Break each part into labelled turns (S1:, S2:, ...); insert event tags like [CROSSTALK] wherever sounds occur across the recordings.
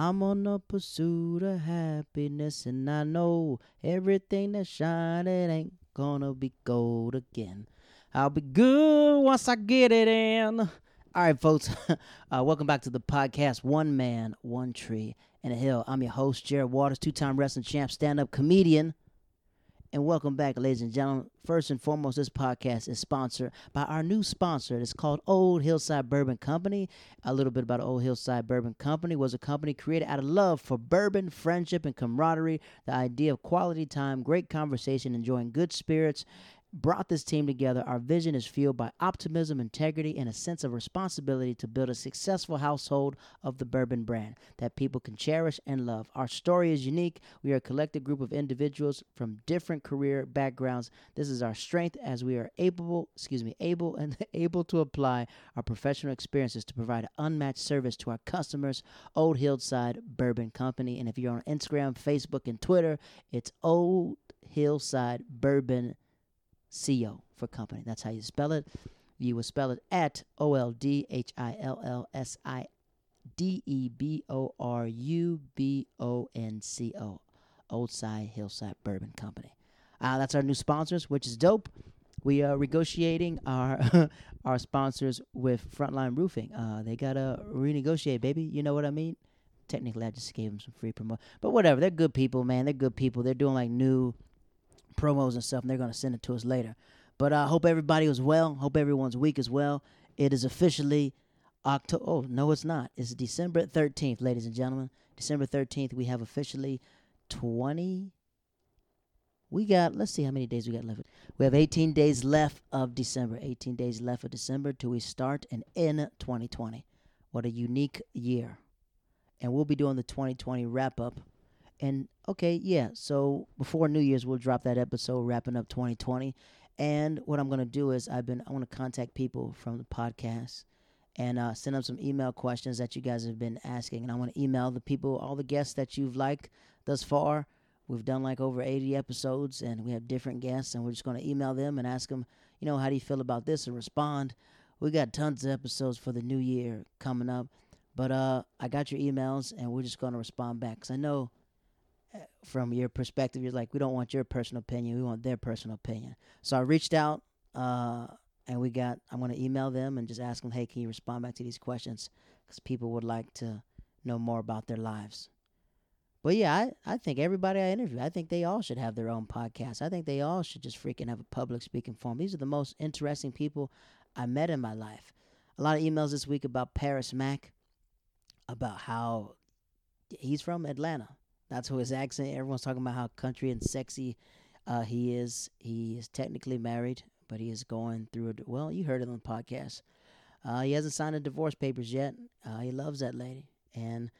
S1: I'm on the pursuit of happiness, and I know everything that shine it ain't gonna be gold again. I'll be good once I get it in. All right, folks. [LAUGHS] uh, welcome back to the podcast. One man, one tree, and a hill. I'm your host, Jared Waters, two-time wrestling champ, stand-up comedian. And welcome back, ladies and gentlemen. First and foremost, this podcast is sponsored by our new sponsor. It's called Old Hillside Bourbon Company. A little bit about Old Hillside Bourbon Company was a company created out of love for bourbon, friendship, and camaraderie. The idea of quality time, great conversation, enjoying good spirits, brought this team together. Our vision is fueled by optimism, integrity, and a sense of responsibility to build a successful household of the bourbon brand that people can cherish and love. Our story is unique. We are a collective group of individuals from different career backgrounds. This is our strength as we are able, excuse me, able and [LAUGHS] able to apply our professional experiences to provide unmatched service to our customers. Old Hillside Bourbon Company. And if you're on Instagram, Facebook, and Twitter, it's Old Hillside Bourbon CO for company. That's how you spell it. You will spell it at O L D H I L L S I D E B O R U B O N C O. Old Side Hillside Bourbon Company. Uh, that's our new sponsors, which is dope. We are negotiating our [LAUGHS] our sponsors with Frontline Roofing. Uh, they gotta renegotiate, baby. You know what I mean? Technically, I just gave them some free promo, but whatever. They're good people, man. They're good people. They're doing like new promos and stuff, and they're gonna send it to us later. But I uh, hope everybody was well. Hope everyone's week is well. It is officially October. Oh no, it's not. It's December thirteenth, ladies and gentlemen. December thirteenth. We have officially twenty. We got. Let's see how many days we got left. We have eighteen days left of December. Eighteen days left of December till we start and end 2020. What a unique year. And we'll be doing the 2020 wrap up and okay, yeah. So before New Year's, we'll drop that episode wrapping up 2020. And what I'm gonna do is I've been I want to contact people from the podcast and uh, send them some email questions that you guys have been asking. And I want to email the people, all the guests that you've liked thus far. We've done like over 80 episodes, and we have different guests, and we're just going to email them and ask them, you know, how do you feel about this, and respond. We got tons of episodes for the new year coming up, but uh, I got your emails, and we're just going to respond back because I know from your perspective, you're like, we don't want your personal opinion, we want their personal opinion. So I reached out, uh, and we got. I'm going to email them and just ask them, hey, can you respond back to these questions? Because people would like to know more about their lives. But yeah, I, I think everybody I interview, I think they all should have their own podcast. I think they all should just freaking have a public speaking forum. These are the most interesting people I met in my life. A lot of emails this week about Paris Mack, about how he's from Atlanta. That's who his accent. Everyone's talking about how country and sexy uh, he is. He is technically married, but he is going through it. Well, you heard it on the podcast. Uh, he hasn't signed the divorce papers yet. Uh, he loves that lady, and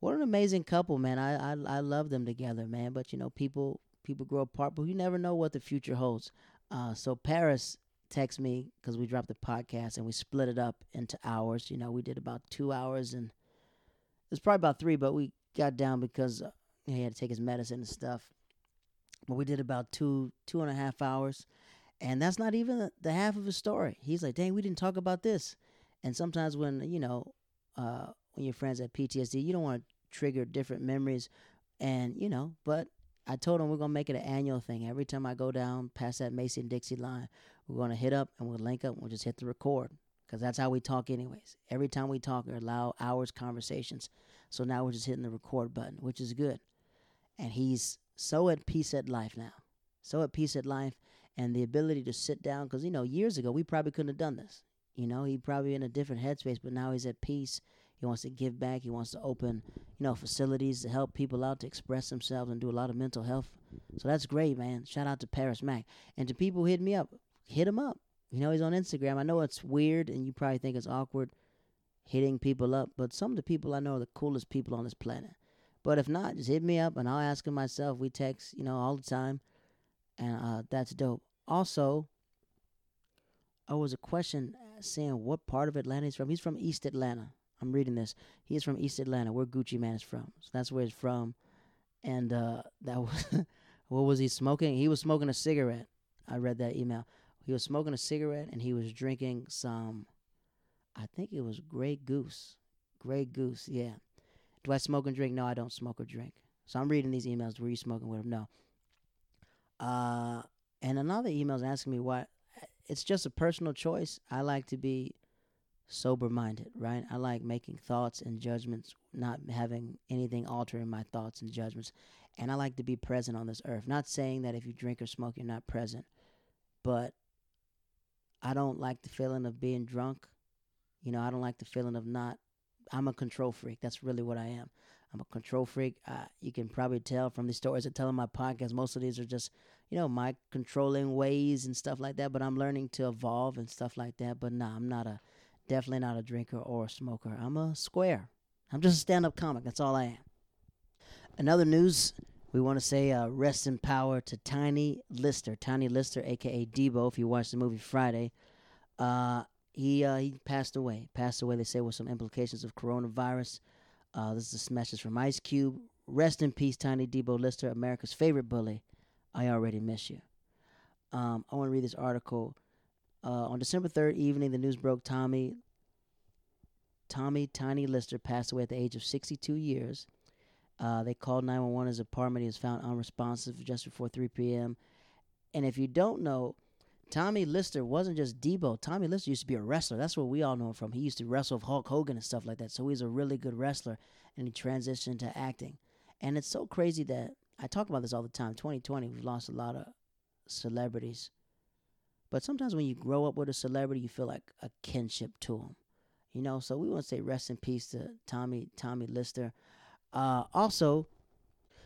S1: what an amazing couple, man. I, I I love them together, man. But you know, people people grow apart, but you never know what the future holds. Uh, so Paris texted me because we dropped the podcast and we split it up into hours. You know, we did about two hours and it was probably about three, but we got down because uh, he had to take his medicine and stuff. But we did about two two and a half hours, and that's not even the half of his story. He's like, "Dang, we didn't talk about this." And sometimes when you know, uh, when your friends have PTSD, you don't want to trigger different memories, and you know. But I told him we're gonna make it an annual thing. Every time I go down past that Mason-Dixon line, we're gonna hit up and we'll link up. and We'll just hit the record because that's how we talk, anyways. Every time we talk, we allow hours conversations. So now we're just hitting the record button, which is good. And he's so at peace at life now. So at peace at life and the ability to sit down because you know years ago we probably couldn't have done this you know he probably in a different headspace but now he's at peace he wants to give back he wants to open you know facilities to help people out to express themselves and do a lot of mental health so that's great man shout out to paris mack and to people who hit me up hit him up you know he's on instagram i know it's weird and you probably think it's awkward hitting people up, but some of the people I know are the coolest people on this planet. But if not, just hit me up and I'll ask him myself. We text, you know, all the time, and uh, that's dope. Also, oh, was a question saying what part of Atlanta he's from. He's from East Atlanta. I'm reading this. He's from East Atlanta, where Gucci Mane is from. So that's where he's from. And uh, that [LAUGHS] was what was he smoking? He was smoking a cigarette. I read that email. He was smoking a cigarette and he was drinking some I think it was Grey Goose. Grey Goose, yeah. Do I smoke and drink? No, I don't smoke or drink. So I'm reading these emails. Were you smoking with him? No. Uh, and another email is asking me why. It's just a personal choice. I like to be sober minded, right? I like making thoughts and judgments, not having anything altering my thoughts and judgments. And I like to be present on this earth. Not saying that if you drink or smoke, you're not present, but I don't like the feeling of being drunk. You know, I don't like the feeling of not. I'm a control freak. That's really what I am. I'm a control freak. Uh, you can probably tell from the stories I tell in my podcast. Most of these are just, you know, my controlling ways and stuff like that. But I'm learning to evolve and stuff like that. But nah, I'm not a Definitely not a drinker or a smoker. I'm a square. I'm just a stand up comic. That's all I am. Another news we want to say uh, rest in power to Tiny Lister. Tiny Lister, aka Debo, if you watched the movie Friday. Uh, he uh, he passed away. Passed away, they say, with some implications of coronavirus. Uh, this is a message from Ice Cube. Rest in peace, Tiny Debo Lister, America's favorite bully. I already miss you. Um, I want to read this article uh, on December 3rd evening, the news broke Tommy Tommy Tiny Lister passed away at the age of 62 years. Uh, they called 911. His apartment he was found unresponsive just before 3 p.m. And if you don't know, Tommy Lister wasn't just Debo. Tommy Lister used to be a wrestler. That's where we all know him from. He used to wrestle with Hulk Hogan and stuff like that. So he's a really good wrestler, and he transitioned to acting. And it's so crazy that I talk about this all the time. 2020, we've lost a lot of celebrities but sometimes when you grow up with a celebrity, you feel like a kinship to them. You know, so we want to say rest in peace to Tommy Tommy Lister. Uh, also,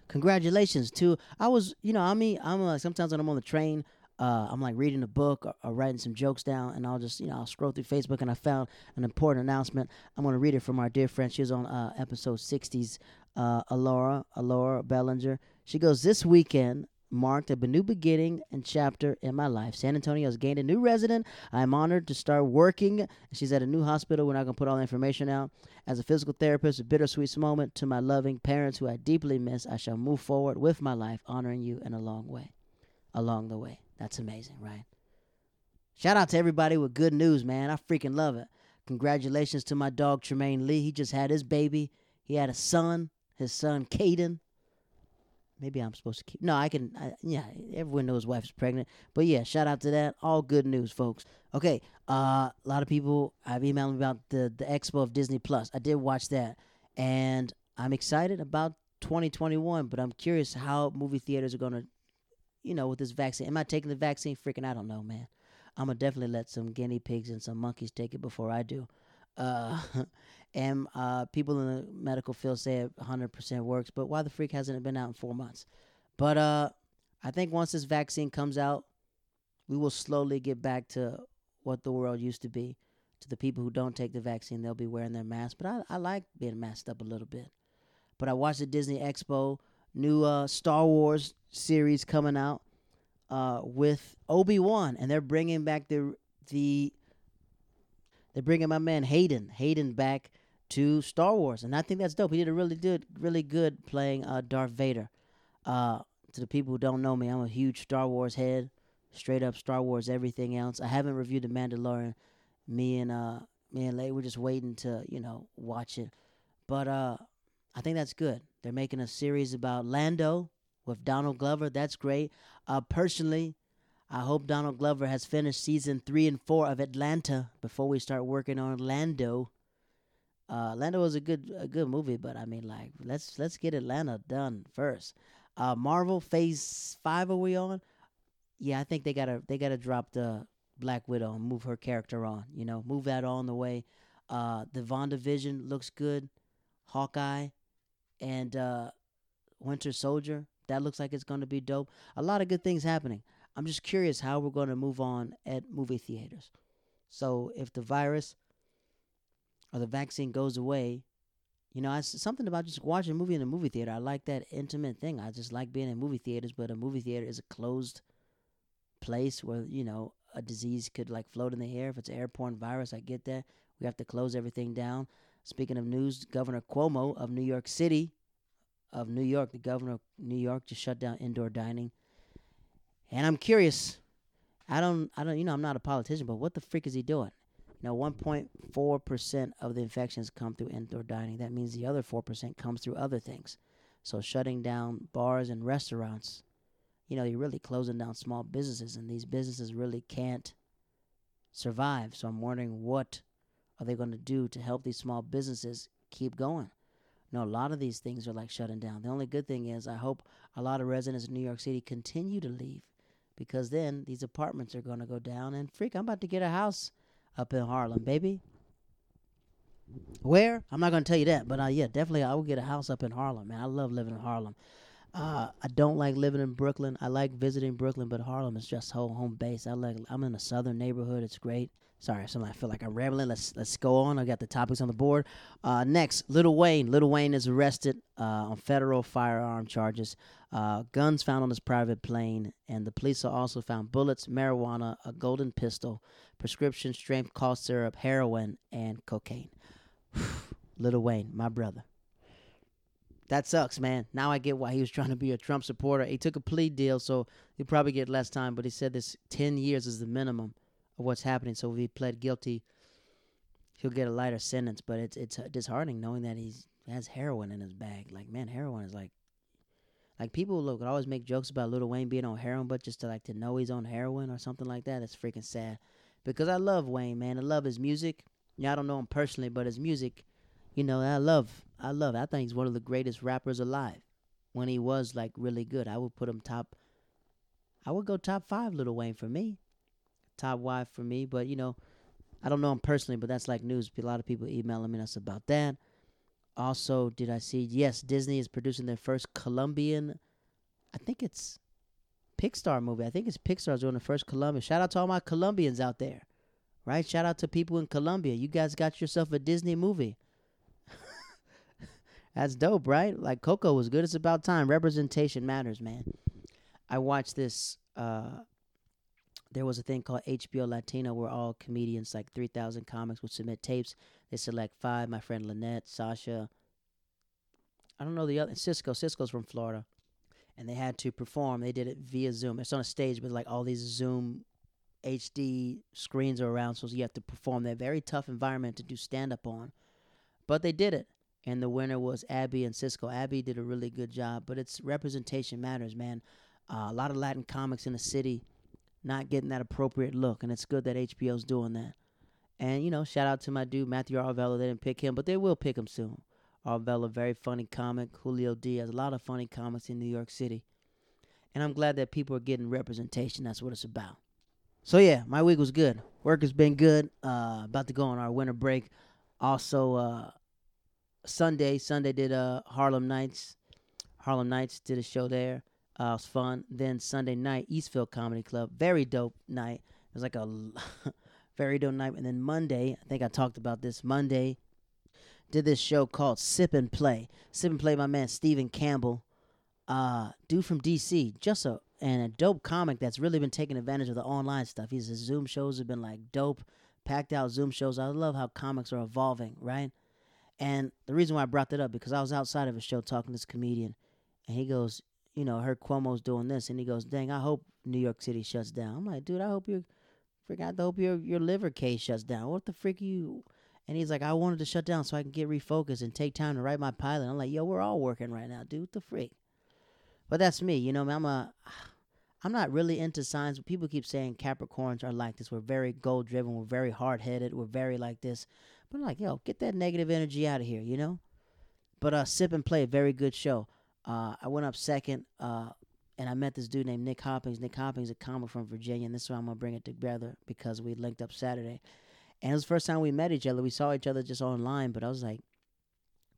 S1: congratulations to I was you know I mean I'm like sometimes when I'm on the train. Uh, I'm like reading a book or, or, writing some jokes down, and I'll just, you know, I'll scroll through Facebook and I found an important announcement. I'm going to read it from our dear friend. She was on uh, episode 60s, uh, Alora, Alora Bellinger. She goes, This weekend, marked a new beginning and chapter in my life. San Antonio has gained a new resident. I am honored to start working. She's at a new hospital. We're not going to put all the information out. As a physical therapist, a bittersweet moment to my loving parents who I deeply miss. I shall move forward with my life, honoring you in a long way. Along the way. That's amazing, right? Shout out to everybody with good news, man. I freaking love it. Congratulations to my dog Tremaine Lee. He just had his baby. He had a son, his son Caden. Maybe I'm supposed to keep. No, I can. I, yeah, everyone knows wife's pregnant. But yeah, shout out to that. All good news, folks. Okay, uh, a lot of people I've emailed me about the the expo of Disney Plus. I did watch that, and I'm excited about 2021. But I'm curious how movie theaters are gonna, you know, with this vaccine. Am I taking the vaccine? Freaking, I don't know, man. I'm gonna definitely let some guinea pigs and some monkeys take it before I do. Uh, [LAUGHS] and uh, people in the medical field say it 100% works. But why the freak hasn't it been out in four months? But uh, I think once this vaccine comes out, we will slowly get back to what the world used to be. To the people who don't take the vaccine, they'll be wearing their mask. But I, I like being masked up a little bit. But I watched the Disney Expo, new uh, Star Wars series coming out uh, with Obi Wan, and they're bringing back the the they're bringing my man Hayden Hayden back to Star Wars, and I think that's dope. He did a really good, really good playing uh, Darth Vader. Uh, to the people who don't know me, I'm a huge Star Wars head, straight up Star Wars. Everything else, I haven't reviewed the Mandalorian. Me and uh, me and Lay, we're just waiting to you know watch it. But uh, I think that's good. They're making a series about Lando with Donald Glover. That's great. Uh, personally, I hope Donald Glover has finished season three and four of Atlanta before we start working on Lando. Uh, was a good a good movie, but I mean, like, let's let's get Atlanta done first. Uh, Marvel Phase Five, are we on? Yeah, I think they gotta they gotta drop the Black Widow and move her character on. You know, move that on the way. Uh, the WandaVision looks good. Hawkeye and uh, Winter Soldier that looks like it's gonna be dope. A lot of good things happening. I'm just curious how we're gonna move on at movie theaters. So if the virus or the vaccine goes away, you know, it's something about just watching a movie in a movie theater. I like that intimate thing. I just like being in movie theaters, but a movie theater is a closed place where, you know, a disease could like float in the air. If it's airborne virus, I get that. We have to close everything down. Speaking of news, Governor Cuomo of New York City, of New York, the governor of New York just shut down indoor dining. And I'm curious. I don't I don't you know, I'm not a politician, but what the freak is he doing? Know, 1.4% of the infections come through indoor dining. That means the other 4% comes through other things. So shutting down bars and restaurants, you know, you're really closing down small businesses, and these businesses really can't survive. So I'm wondering what are they going to do to help these small businesses keep going? You know, a lot of these things are like shutting down. The only good thing is I hope a lot of residents in New York City continue to leave because then these apartments are going to go down. And freak, I'm about to get a house up in Harlem, baby. Where? I'm not going to tell you that, but uh, yeah, definitely I will get a house up in Harlem, man. I love living in Harlem. Uh, I don't like living in Brooklyn. I like visiting Brooklyn, but Harlem is just home home base. I like. I'm in a southern neighborhood. It's great. Sorry, I feel like I'm rambling. Let's let's go on. I got the topics on the board. Uh, next, Little Wayne. Little Wayne is arrested uh, on federal firearm charges. Uh, guns found on his private plane, and the police also found bullets, marijuana, a golden pistol, prescription strength cough syrup, heroin, and cocaine. [SIGHS] Little Wayne, my brother. That sucks, man. Now I get why he was trying to be a Trump supporter. He took a plea deal, so he'll probably get less time, but he said this 10 years is the minimum of what's happening. So if he pled guilty, he'll get a lighter sentence. But it's it's disheartening knowing that he's has heroin in his bag. Like man, heroin is like like people look always make jokes about Little Wayne being on heroin, but just to like to know he's on heroin or something like that, it's freaking sad. Because I love Wayne, man. I love his music. Yeah, I don't know him personally, but his music, you know, I love. I love. I think he's one of the greatest rappers alive. When he was like really good, I would put him top. I would go top five, Little Wayne for me top wife for me. But you know, I don't know him personally, but that's like news. A lot of people emailing us about that. Also, did I see? Yes, Disney is producing their first Colombian. I think it's Pixar movie. I think it's Pixar's doing the first Colombian. Shout out to all my Colombians out there, right? Shout out to people in Colombia. You guys got yourself a Disney movie. [LAUGHS] That's dope, right? Like Coco was good. It's about time. Representation matters, man. I watched this uh, there was a thing called HBO Latino where all comedians, like 3,000 comics, would submit tapes. They select five. My friend Lynette, Sasha, I don't know the other, Cisco. Cisco's from Florida. And they had to perform. They did it via Zoom. It's on a stage, with like all these Zoom HD screens are around, so you have to perform that very tough environment to do stand up on. But they did it. And the winner was Abby and Cisco. Abby did a really good job, but it's representation matters, man. Uh, a lot of Latin comics in the city not getting that appropriate look, and it's good that HBO's doing that. And you know, shout out to my dude Matthew Arvella. They didn't pick him, but they will pick him soon. Arvella, very funny comic. Julio Diaz, a lot of funny comics in New York City. And I'm glad that people are getting representation. That's what it's about. So yeah, my week was good. Work has been good. Uh, about to go on our winter break. Also, uh, Sunday, Sunday did uh Harlem Nights. Harlem Nights did a show there. Uh, it was fun. Then Sunday night, Eastville Comedy Club, very dope night. It was like a [LAUGHS] very dope night. And then Monday, I think I talked about this. Monday, did this show called Sip and Play. Sip and Play, my man Stephen Campbell, uh, dude from DC, just a and a dope comic that's really been taking advantage of the online stuff. He's His Zoom shows have been like dope, packed out Zoom shows. I love how comics are evolving, right? And the reason why I brought that up because I was outside of a show talking to this comedian, and he goes, you know, heard Cuomo's doing this, and he goes, "Dang, I hope New York City shuts down." I'm like, dude, I hope your, freak, I hope your your liver case shuts down. What the freak you? And he's like, I wanted to shut down so I can get refocused and take time to write my pilot. I'm like, yo, we're all working right now, dude. What the freak? But that's me, you know. I'm a, [SIGHS] I'm not really into signs. But people keep saying Capricorns are like this. We're very goal driven. We're very hard headed. We're very like this. But I'm like, yo, get that negative energy out of here, you know. But uh, sip and play, very good show. Uh, I went up second, uh, and I met this dude named Nick Hoppings. Nick Hoppings, a comic from Virginia, and this is why I'm gonna bring it together because we linked up Saturday, and it was the first time we met each other. We saw each other just online, but I was like,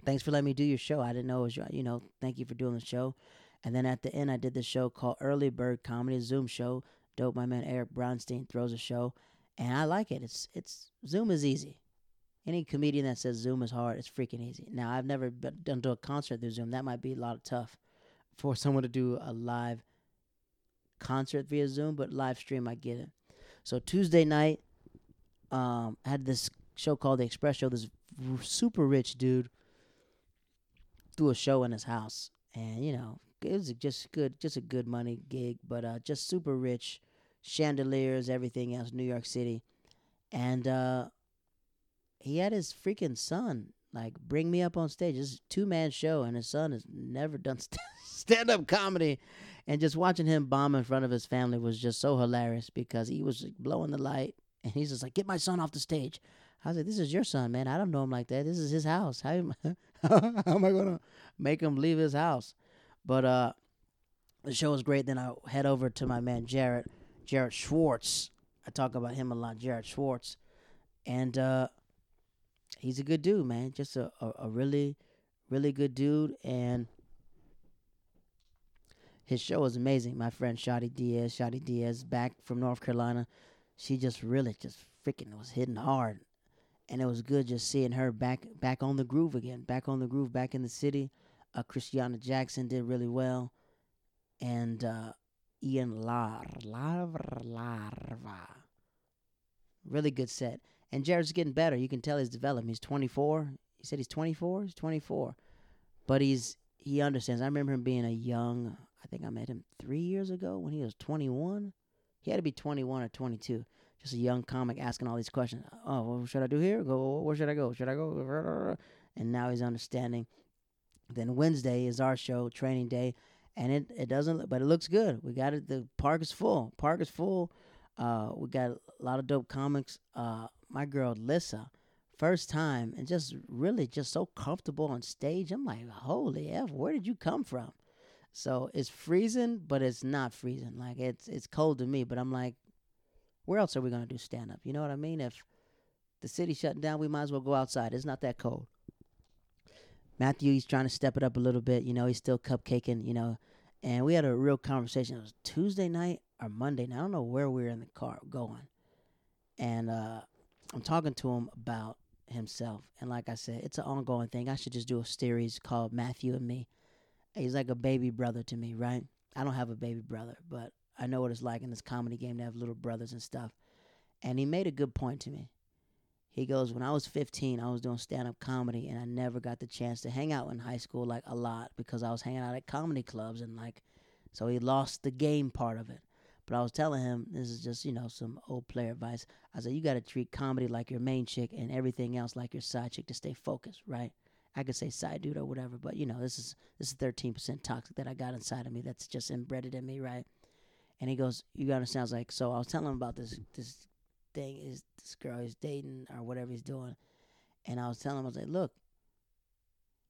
S1: "Thanks for letting me do your show. I didn't know it was your, you know, thank you for doing the show." And then at the end, I did this show called Early Bird Comedy, Zoom show. Dope, my man Eric Bronstein throws a show, and I like it. It's it's Zoom is easy. Any comedian that says Zoom is hard, it's freaking easy. Now, I've never done to a concert through Zoom. That might be a lot of tough for someone to do a live concert via Zoom, but live stream, I get it. So Tuesday night, um, I had this show called The Express Show. This super rich dude threw a show in his house, and you know, it was just good, just a good money gig, but uh, just super rich, chandeliers, everything else, New York City, and uh, he had his freaking son like bring me up on stage. It's a two man show, and his son has never done [LAUGHS] st- stand up comedy. And just watching him bomb in front of his family was just so hilarious because he was blowing the light, and he's just like, "Get my son off the stage." I was like, "This is your son, man. I don't know him like that. This is his house. How, am- [LAUGHS] how am I gonna make him leave his house?" But uh, the show was great. Then I head over to my man Jared, Jared Schwartz. I talk about him a lot, Jared Schwartz, and uh, he's a good dude, man. Just a, a, a really, really good dude, and his show was amazing. My friend Shadi Diaz, Shadi Diaz, back from North Carolina, she just really just freaking was hitting hard, and it was good just seeing her back back on the groove again, back on the groove, back in the city. Uh, Christiana Jackson did really well, and uh, Ian Lar Larva, really good set. And Jared's getting better. You can tell he's developing. He's 24. He said he's 24. He's 24, but he's he understands. I remember him being a young. I think I met him three years ago when he was 21. He had to be 21 or 22. Just a young comic asking all these questions. Oh, what should I do here? Go. Where should I go? Should I go? And now he's understanding. Then Wednesday is our show, training day, and it it doesn't, but it looks good. We got it. The park is full. Park is full. Uh, we got a lot of dope comics. Uh, my girl Lissa, first time, and just really just so comfortable on stage. I'm like, holy f, where did you come from? So it's freezing, but it's not freezing. Like it's it's cold to me, but I'm like, where else are we gonna do stand up? You know what I mean? If the city's shutting down, we might as well go outside. It's not that cold. Matthew, he's trying to step it up a little bit. You know, he's still cupcaking. You know, and we had a real conversation. It was Tuesday night or Monday night. I don't know where we were in the car going, and uh, I'm talking to him about himself. And like I said, it's an ongoing thing. I should just do a series called Matthew and Me. He's like a baby brother to me, right? I don't have a baby brother, but I know what it's like in this comedy game to have little brothers and stuff. And he made a good point to me. He goes, When I was 15, I was doing stand up comedy, and I never got the chance to hang out in high school like a lot because I was hanging out at comedy clubs. And like, so he lost the game part of it. But I was telling him, this is just, you know, some old player advice. I said, You got to treat comedy like your main chick and everything else like your side chick to stay focused, right? I could say side dude or whatever, but you know, this is this is thirteen percent toxic that I got inside of me that's just embedded in me, right? And he goes, You understand, I was like, so I was telling him about this this thing is this girl he's dating or whatever he's doing. And I was telling him, I was like, Look,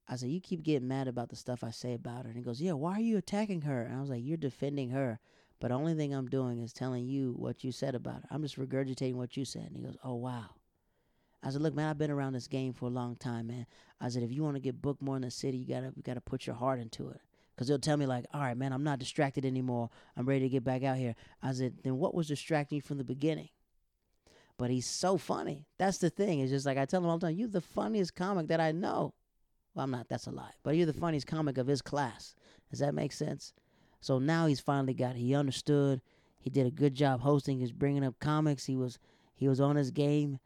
S1: I said, You keep getting mad about the stuff I say about her. And he goes, Yeah, why are you attacking her? And I was like, You're defending her. But the only thing I'm doing is telling you what you said about her. I'm just regurgitating what you said. And he goes, Oh wow. I said, look, man, I've been around this game for a long time, man. I said, if you want to get booked more in the city, you gotta you gotta put your heart into it. Cause they'll tell me like, all right, man, I'm not distracted anymore. I'm ready to get back out here. I said, then what was distracting you from the beginning? But he's so funny. That's the thing. It's just like I tell him all the time, you're the funniest comic that I know. Well, I'm not. That's a lie. But you're the funniest comic of his class. Does that make sense? So now he's finally got. He understood. He did a good job hosting. He's bringing up comics. He was he was on his game.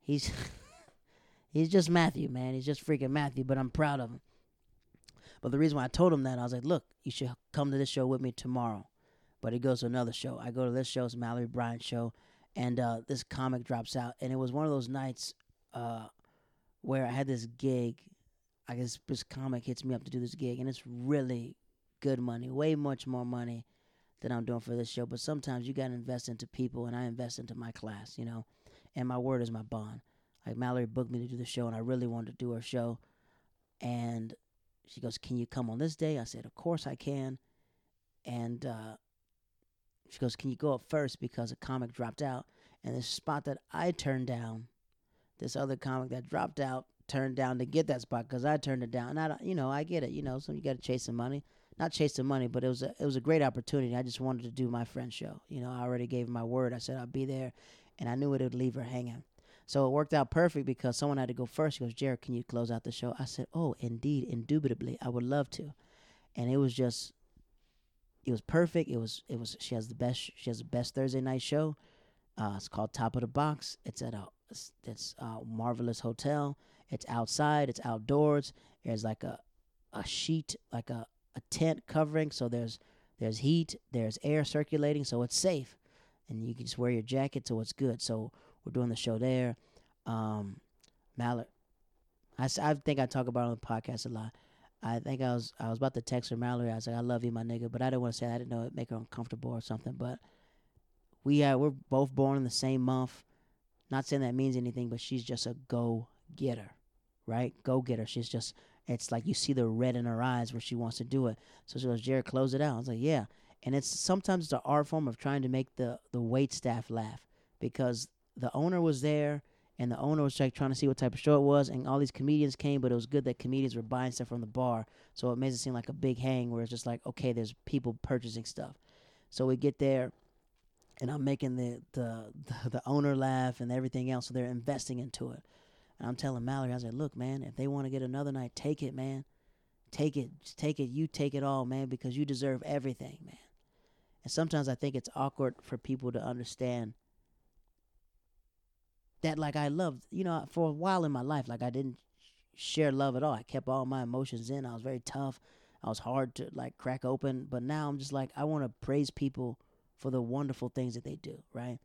S1: He's [LAUGHS] he's just Matthew, man. He's just freaking Matthew, but I'm proud of him. But the reason why I told him that, I was like, look, you should come to this show with me tomorrow. But he goes to another show. I go to this show, it's Mallory Bryant show, and uh, this comic drops out. And it was one of those nights uh, where I had this gig. I guess this comic hits me up to do this gig, and it's really good money, way much more money than I'm doing for this show. But sometimes you got to invest into people, and I invest into my class, you know and my word is my bond. Like Mallory booked me to do the show, and I really wanted to do her show. And she goes, "Can you come on this day?" I said, "Of course I can." And uh, she goes, "Can you go up first because a comic dropped out?" And this spot that I turned down, this other comic that dropped out turned down to get that spot because I turned it down. And I, you know, I get it. You know, so you got to chase some money. Not chase the money, but it was a, it was a great opportunity. I just wanted to do my friend's show. You know, I already gave my word. I said I'd be there, and I knew it would leave her hanging. So it worked out perfect because someone had to go first. He goes, Jared, can you close out the show? I said, Oh, indeed, indubitably, I would love to. And it was just, it was perfect. It was, it was. She has the best. She has the best Thursday night show. Uh, it's called Top of the Box. It's at a, it's, it's a marvelous hotel. It's outside. It's outdoors. There's like a, a sheet, like a, a tent covering. So there's, there's heat. There's air circulating. So it's safe, and you can just wear your jacket. So it's good. So we're doing the show there. Um, Mallory. I think I talk about on the podcast a lot. I think I was I was about to text her Mallory. I was like, I love you, my nigga, but I didn't want to say that. I didn't know it make her uncomfortable or something. But we uh, we're both born in the same month. Not saying that means anything, but she's just a go getter, right? Go getter. She's just it's like you see the red in her eyes where she wants to do it. So she goes, Jared, close it out. I was like, yeah. And it's sometimes it's an art form of trying to make the the wait staff laugh because the owner was there and the owner was like trying to see what type of show it was and all these comedians came but it was good that comedians were buying stuff from the bar so it makes it seem like a big hang where it's just like okay there's people purchasing stuff so we get there and i'm making the the the, [LAUGHS] the owner laugh and everything else so they're investing into it and i'm telling mallory i like look man if they want to get another night take it man take it just take it you take it all man because you deserve everything man and sometimes i think it's awkward for people to understand that like I loved, you know, for a while in my life, like I didn't share love at all. I kept all my emotions in. I was very tough. I was hard to like crack open. But now I'm just like I want to praise people for the wonderful things that they do. Right?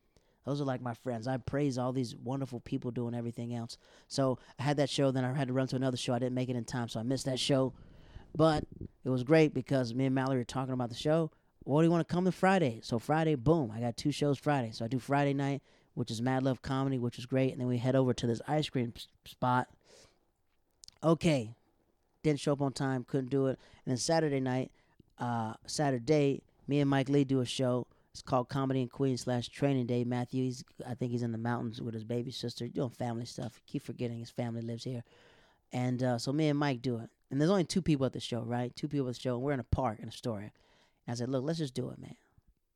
S1: Those are like my friends. I praise all these wonderful people doing everything else. So I had that show. Then I had to run to another show. I didn't make it in time, so I missed that show. But it was great because me and Mallory were talking about the show. What do you want to come to Friday? So Friday, boom, I got two shows Friday. So I do Friday night which is Mad Love Comedy, which is great. And then we head over to this ice cream spot. Okay, didn't show up on time, couldn't do it. And then Saturday night, uh, Saturday, me and Mike Lee do a show. It's called Comedy in Queens slash Training Day. Matthew, he's, I think he's in the mountains with his baby sister doing family stuff. Keep forgetting his family lives here. And uh, so me and Mike do it. And there's only two people at the show, right? Two people at the show. And we're in a park in Astoria. And I said, look, let's just do it, man.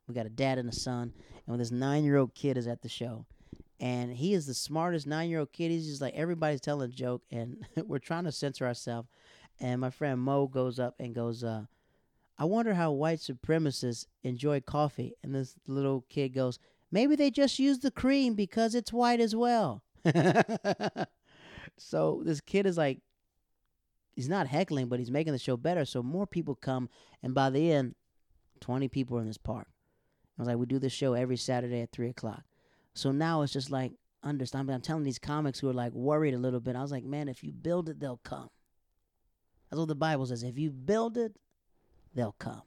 S1: We got a dad and a son, and when this nine-year-old kid is at the show, and he is the smartest nine-year-old kid. He's just like everybody's telling a joke, and [LAUGHS] we're trying to censor ourselves. And my friend Mo goes up and goes, uh, "I wonder how white supremacists enjoy coffee." And this little kid goes, "Maybe they just use the cream because it's white as well." [LAUGHS] so this kid is like, he's not heckling, but he's making the show better. So more people come, and by the end, twenty people are in this park. I was like, we do this show every Saturday at three o'clock. So now it's just like understand. I'm telling these comics who are like worried a little bit. I was like, man, if you build it, they'll come. That's what the Bible says. If you build it, they'll come.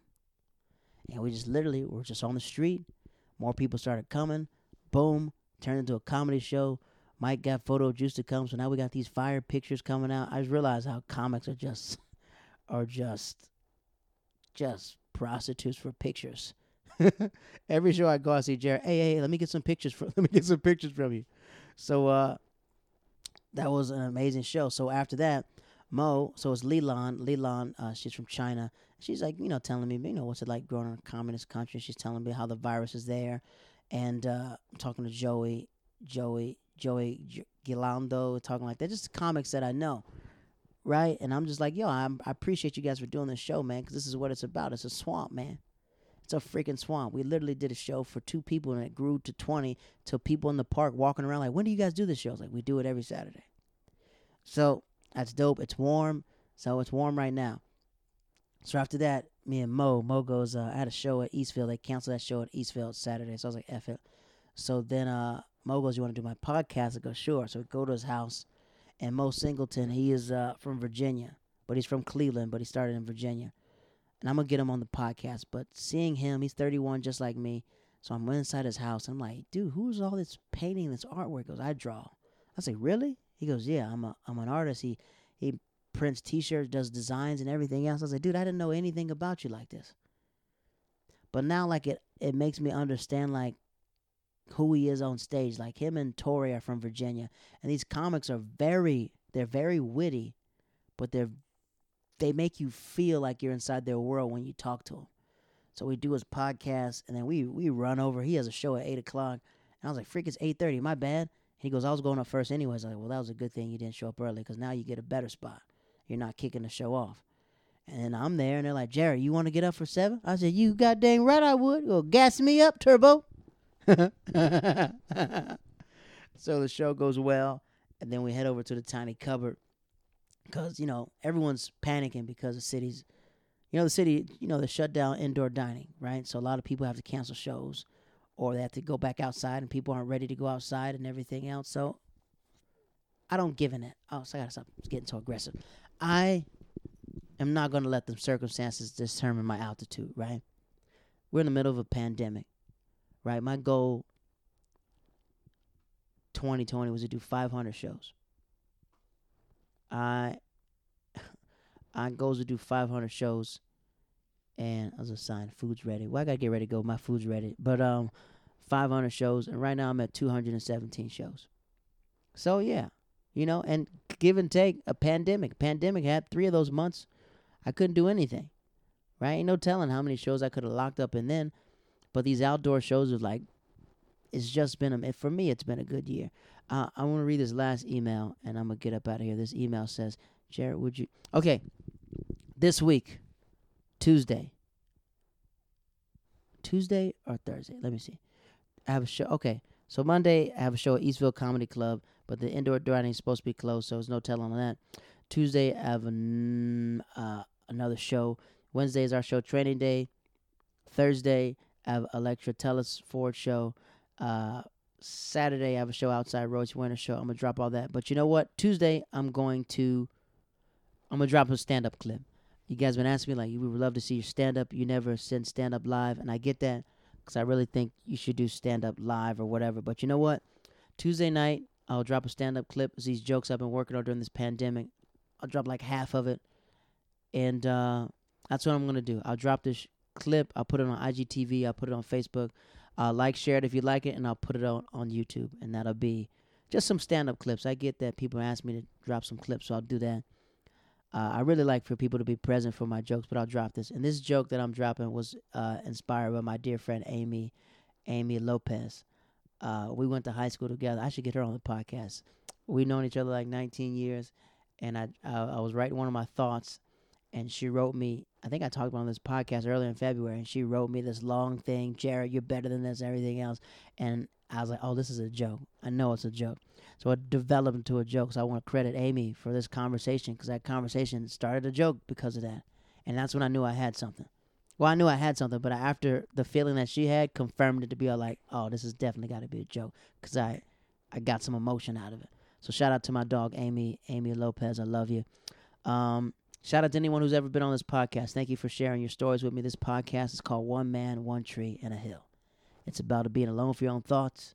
S1: And we just literally were just on the street. More people started coming. Boom, turned into a comedy show. Mike got photo juice to come, so now we got these fire pictures coming out. I just realized how comics are just [LAUGHS] are just just prostitutes for pictures. [LAUGHS] Every show I go, I see Jared. Hey, hey, let me get some pictures from. [LAUGHS] Let me get some pictures from you. So uh, that was an amazing show. So after that, Mo, so it's Leland. Leland, uh, she's from China. She's like, you know, telling me, you know, what's it like growing in a communist country. She's telling me how the virus is there, and uh, I'm talking to Joey, Joey, Joey G- Gilando, talking like that. Just comics that I know, right? And I'm just like, yo, I'm, I appreciate you guys for doing this show, man, because this is what it's about. It's a swamp, man. It's a freaking swamp. We literally did a show for two people, and it grew to twenty. To people in the park walking around like, when do you guys do this show? I was like, we do it every Saturday. So that's dope. It's warm. So it's warm right now. So after that, me and Mo, Mo goes, uh, I had a show at Eastville. They canceled that show at Eastville Saturday. So I was like, F it. So then uh, Mo goes, You want to do my podcast? I go, Sure. So we go to his house. And Mo Singleton, he is uh, from Virginia, but he's from Cleveland, but he started in Virginia. And I'm going to get him on the podcast. But seeing him, he's 31 just like me. So I'm went inside his house. And I'm like, Dude, who's all this painting, this artwork? He goes, I draw. I say, Really? He goes, Yeah, I'm, a, I'm an artist. He, he prints t-shirts, does designs and everything else. I was like, dude, I didn't know anything about you like this. But now like it it makes me understand like who he is on stage. Like him and Tori are from Virginia. And these comics are very they're very witty, but they're they make you feel like you're inside their world when you talk to them. So we do his podcast and then we we run over. He has a show at eight o'clock. And I was like, freak, it's eight thirty, my bad. He goes, I was going up first anyways. I was like, well, that was a good thing you didn't show up early because now you get a better spot. You're not kicking the show off. And then I'm there, and they're like, Jerry, you want to get up for seven? I said, you goddamn right I would. Well, gas me up, Turbo. [LAUGHS] so the show goes well, and then we head over to the tiny cupboard because, you know, everyone's panicking because the city's, you know, the city, you know, they shut down indoor dining, right? So a lot of people have to cancel shows or they have to go back outside and people aren't ready to go outside and everything else. So I don't give in it. Oh, so I gotta stop getting so aggressive. I am not gonna let the circumstances determine my altitude. Right? We're in the middle of a pandemic. Right? My goal 2020 was to do 500 shows. I [LAUGHS] I goes to do 500 shows, and I was assigned food's ready. Well, I gotta get ready to go. My food's ready, but um, 500 shows, and right now I'm at 217 shows. So yeah, you know, and give and take a pandemic. Pandemic had three of those months. I couldn't do anything. Right? Ain't no telling how many shows I could have locked up and then. But these outdoor shows are like, it's just been a for me. It's been a good year. Uh, I want to read this last email, and I'm gonna get up out of here. This email says, "Jared, would you?" Okay, this week, Tuesday. Tuesday or Thursday? Let me see. I have a show. Okay, so Monday I have a show at Eastville Comedy Club, but the indoor dining is supposed to be closed, so there's no telling on that. Tuesday I have an, uh, another show. Wednesday is our show training day. Thursday I have Electra Tellis Ford show. Uh, Saturday I have a show outside Royce Winter show. I'm gonna drop all that. But you know what? Tuesday I'm going to I'm gonna drop a stand up clip. You guys been asking me like we would love to see your stand up. You never send stand up live, and I get that because I really think you should do stand up live or whatever. But you know what? Tuesday night I'll drop a stand up clip. It's these jokes I've been working on during this pandemic. I'll drop like half of it, and uh, that's what I'm gonna do. I'll drop this clip. I'll put it on IGTV. I'll put it on Facebook. Uh, like, share it if you like it, and I'll put it on on YouTube, and that'll be just some stand up clips. I get that people ask me to drop some clips, so I'll do that. Uh, I really like for people to be present for my jokes, but I'll drop this. And this joke that I'm dropping was uh, inspired by my dear friend Amy, Amy Lopez. Uh, we went to high school together. I should get her on the podcast. We've known each other like 19 years, and I, I I was writing one of my thoughts, and she wrote me. I think I talked about on this podcast earlier in February, and she wrote me this long thing. Jared, you're better than this, everything else, and I was like, oh, this is a joke. I know it's a joke. So it developed into a joke. So I want to credit Amy for this conversation because that conversation started a joke because of that. And that's when I knew I had something. Well, I knew I had something, but after the feeling that she had confirmed it to be all like, oh, this has definitely got to be a joke because I, I got some emotion out of it. So shout out to my dog Amy, Amy Lopez. I love you. Um, shout out to anyone who's ever been on this podcast. Thank you for sharing your stories with me. This podcast is called One Man, One Tree, and a Hill. It's about being alone for your own thoughts.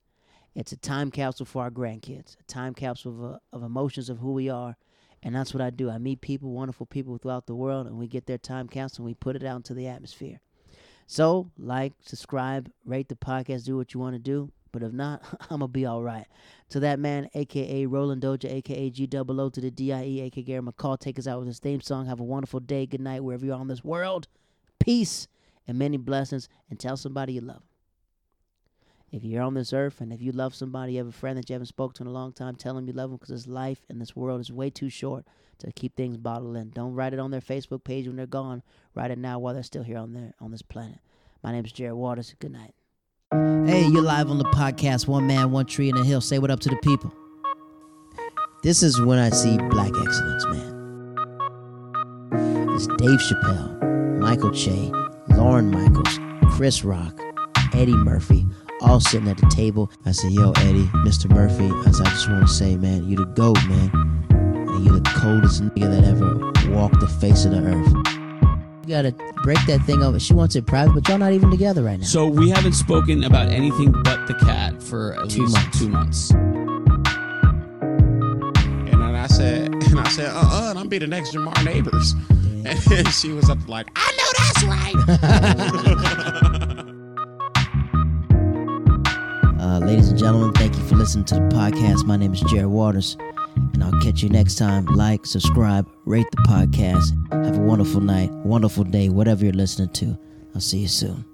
S1: It's a time capsule for our grandkids, a time capsule of, uh, of emotions of who we are. And that's what I do. I meet people, wonderful people throughout the world, and we get their time capsule and we put it out into the atmosphere. So, like, subscribe, rate the podcast, do what you want to do. But if not, I'm going to be all right. To that man, a.k.a. Roland Doja, a.k.a. G double O to the D-I-E, a.k.a. Gary McCall, take us out with his theme song. Have a wonderful day, good night, wherever you are in this world. Peace and many blessings. And tell somebody you love them. If you're on this earth and if you love somebody, you have a friend that you haven't spoken to in a long time, tell them you love them because this life and this world is way too short to keep things bottled in. Don't write it on their Facebook page when they're gone. Write it now while they're still here on there on this planet. My name is Jared Waters. Good night. Hey, you're live on the podcast, One Man, One Tree in a Hill. Say what up to the people. This is when I see black excellence, man. It's Dave Chappelle, Michael Che, Lorne Michaels, Chris Rock, Eddie Murphy, all sitting at the table. I said, Yo, Eddie, Mr. Murphy. I said, I just want to say, man, you the GOAT, man. And you're the coldest nigga that ever walked the face of the earth. You gotta break that thing over. She wants it private, but y'all not even together right now.
S2: So we haven't spoken about anything but the cat for at
S1: Two
S2: least
S1: months.
S2: two months.
S3: And then I said, [LAUGHS] and I said, uh, uh, and I'm be the next Jamar Neighbors. [LAUGHS] And she was up like, I know that's right. [LAUGHS]
S1: Uh, ladies and gentlemen, thank you for listening to the podcast. My name is Jared Waters, and I'll catch you next time. Like, subscribe, rate the podcast. Have a wonderful night, wonderful day, whatever you're listening to. I'll see you soon.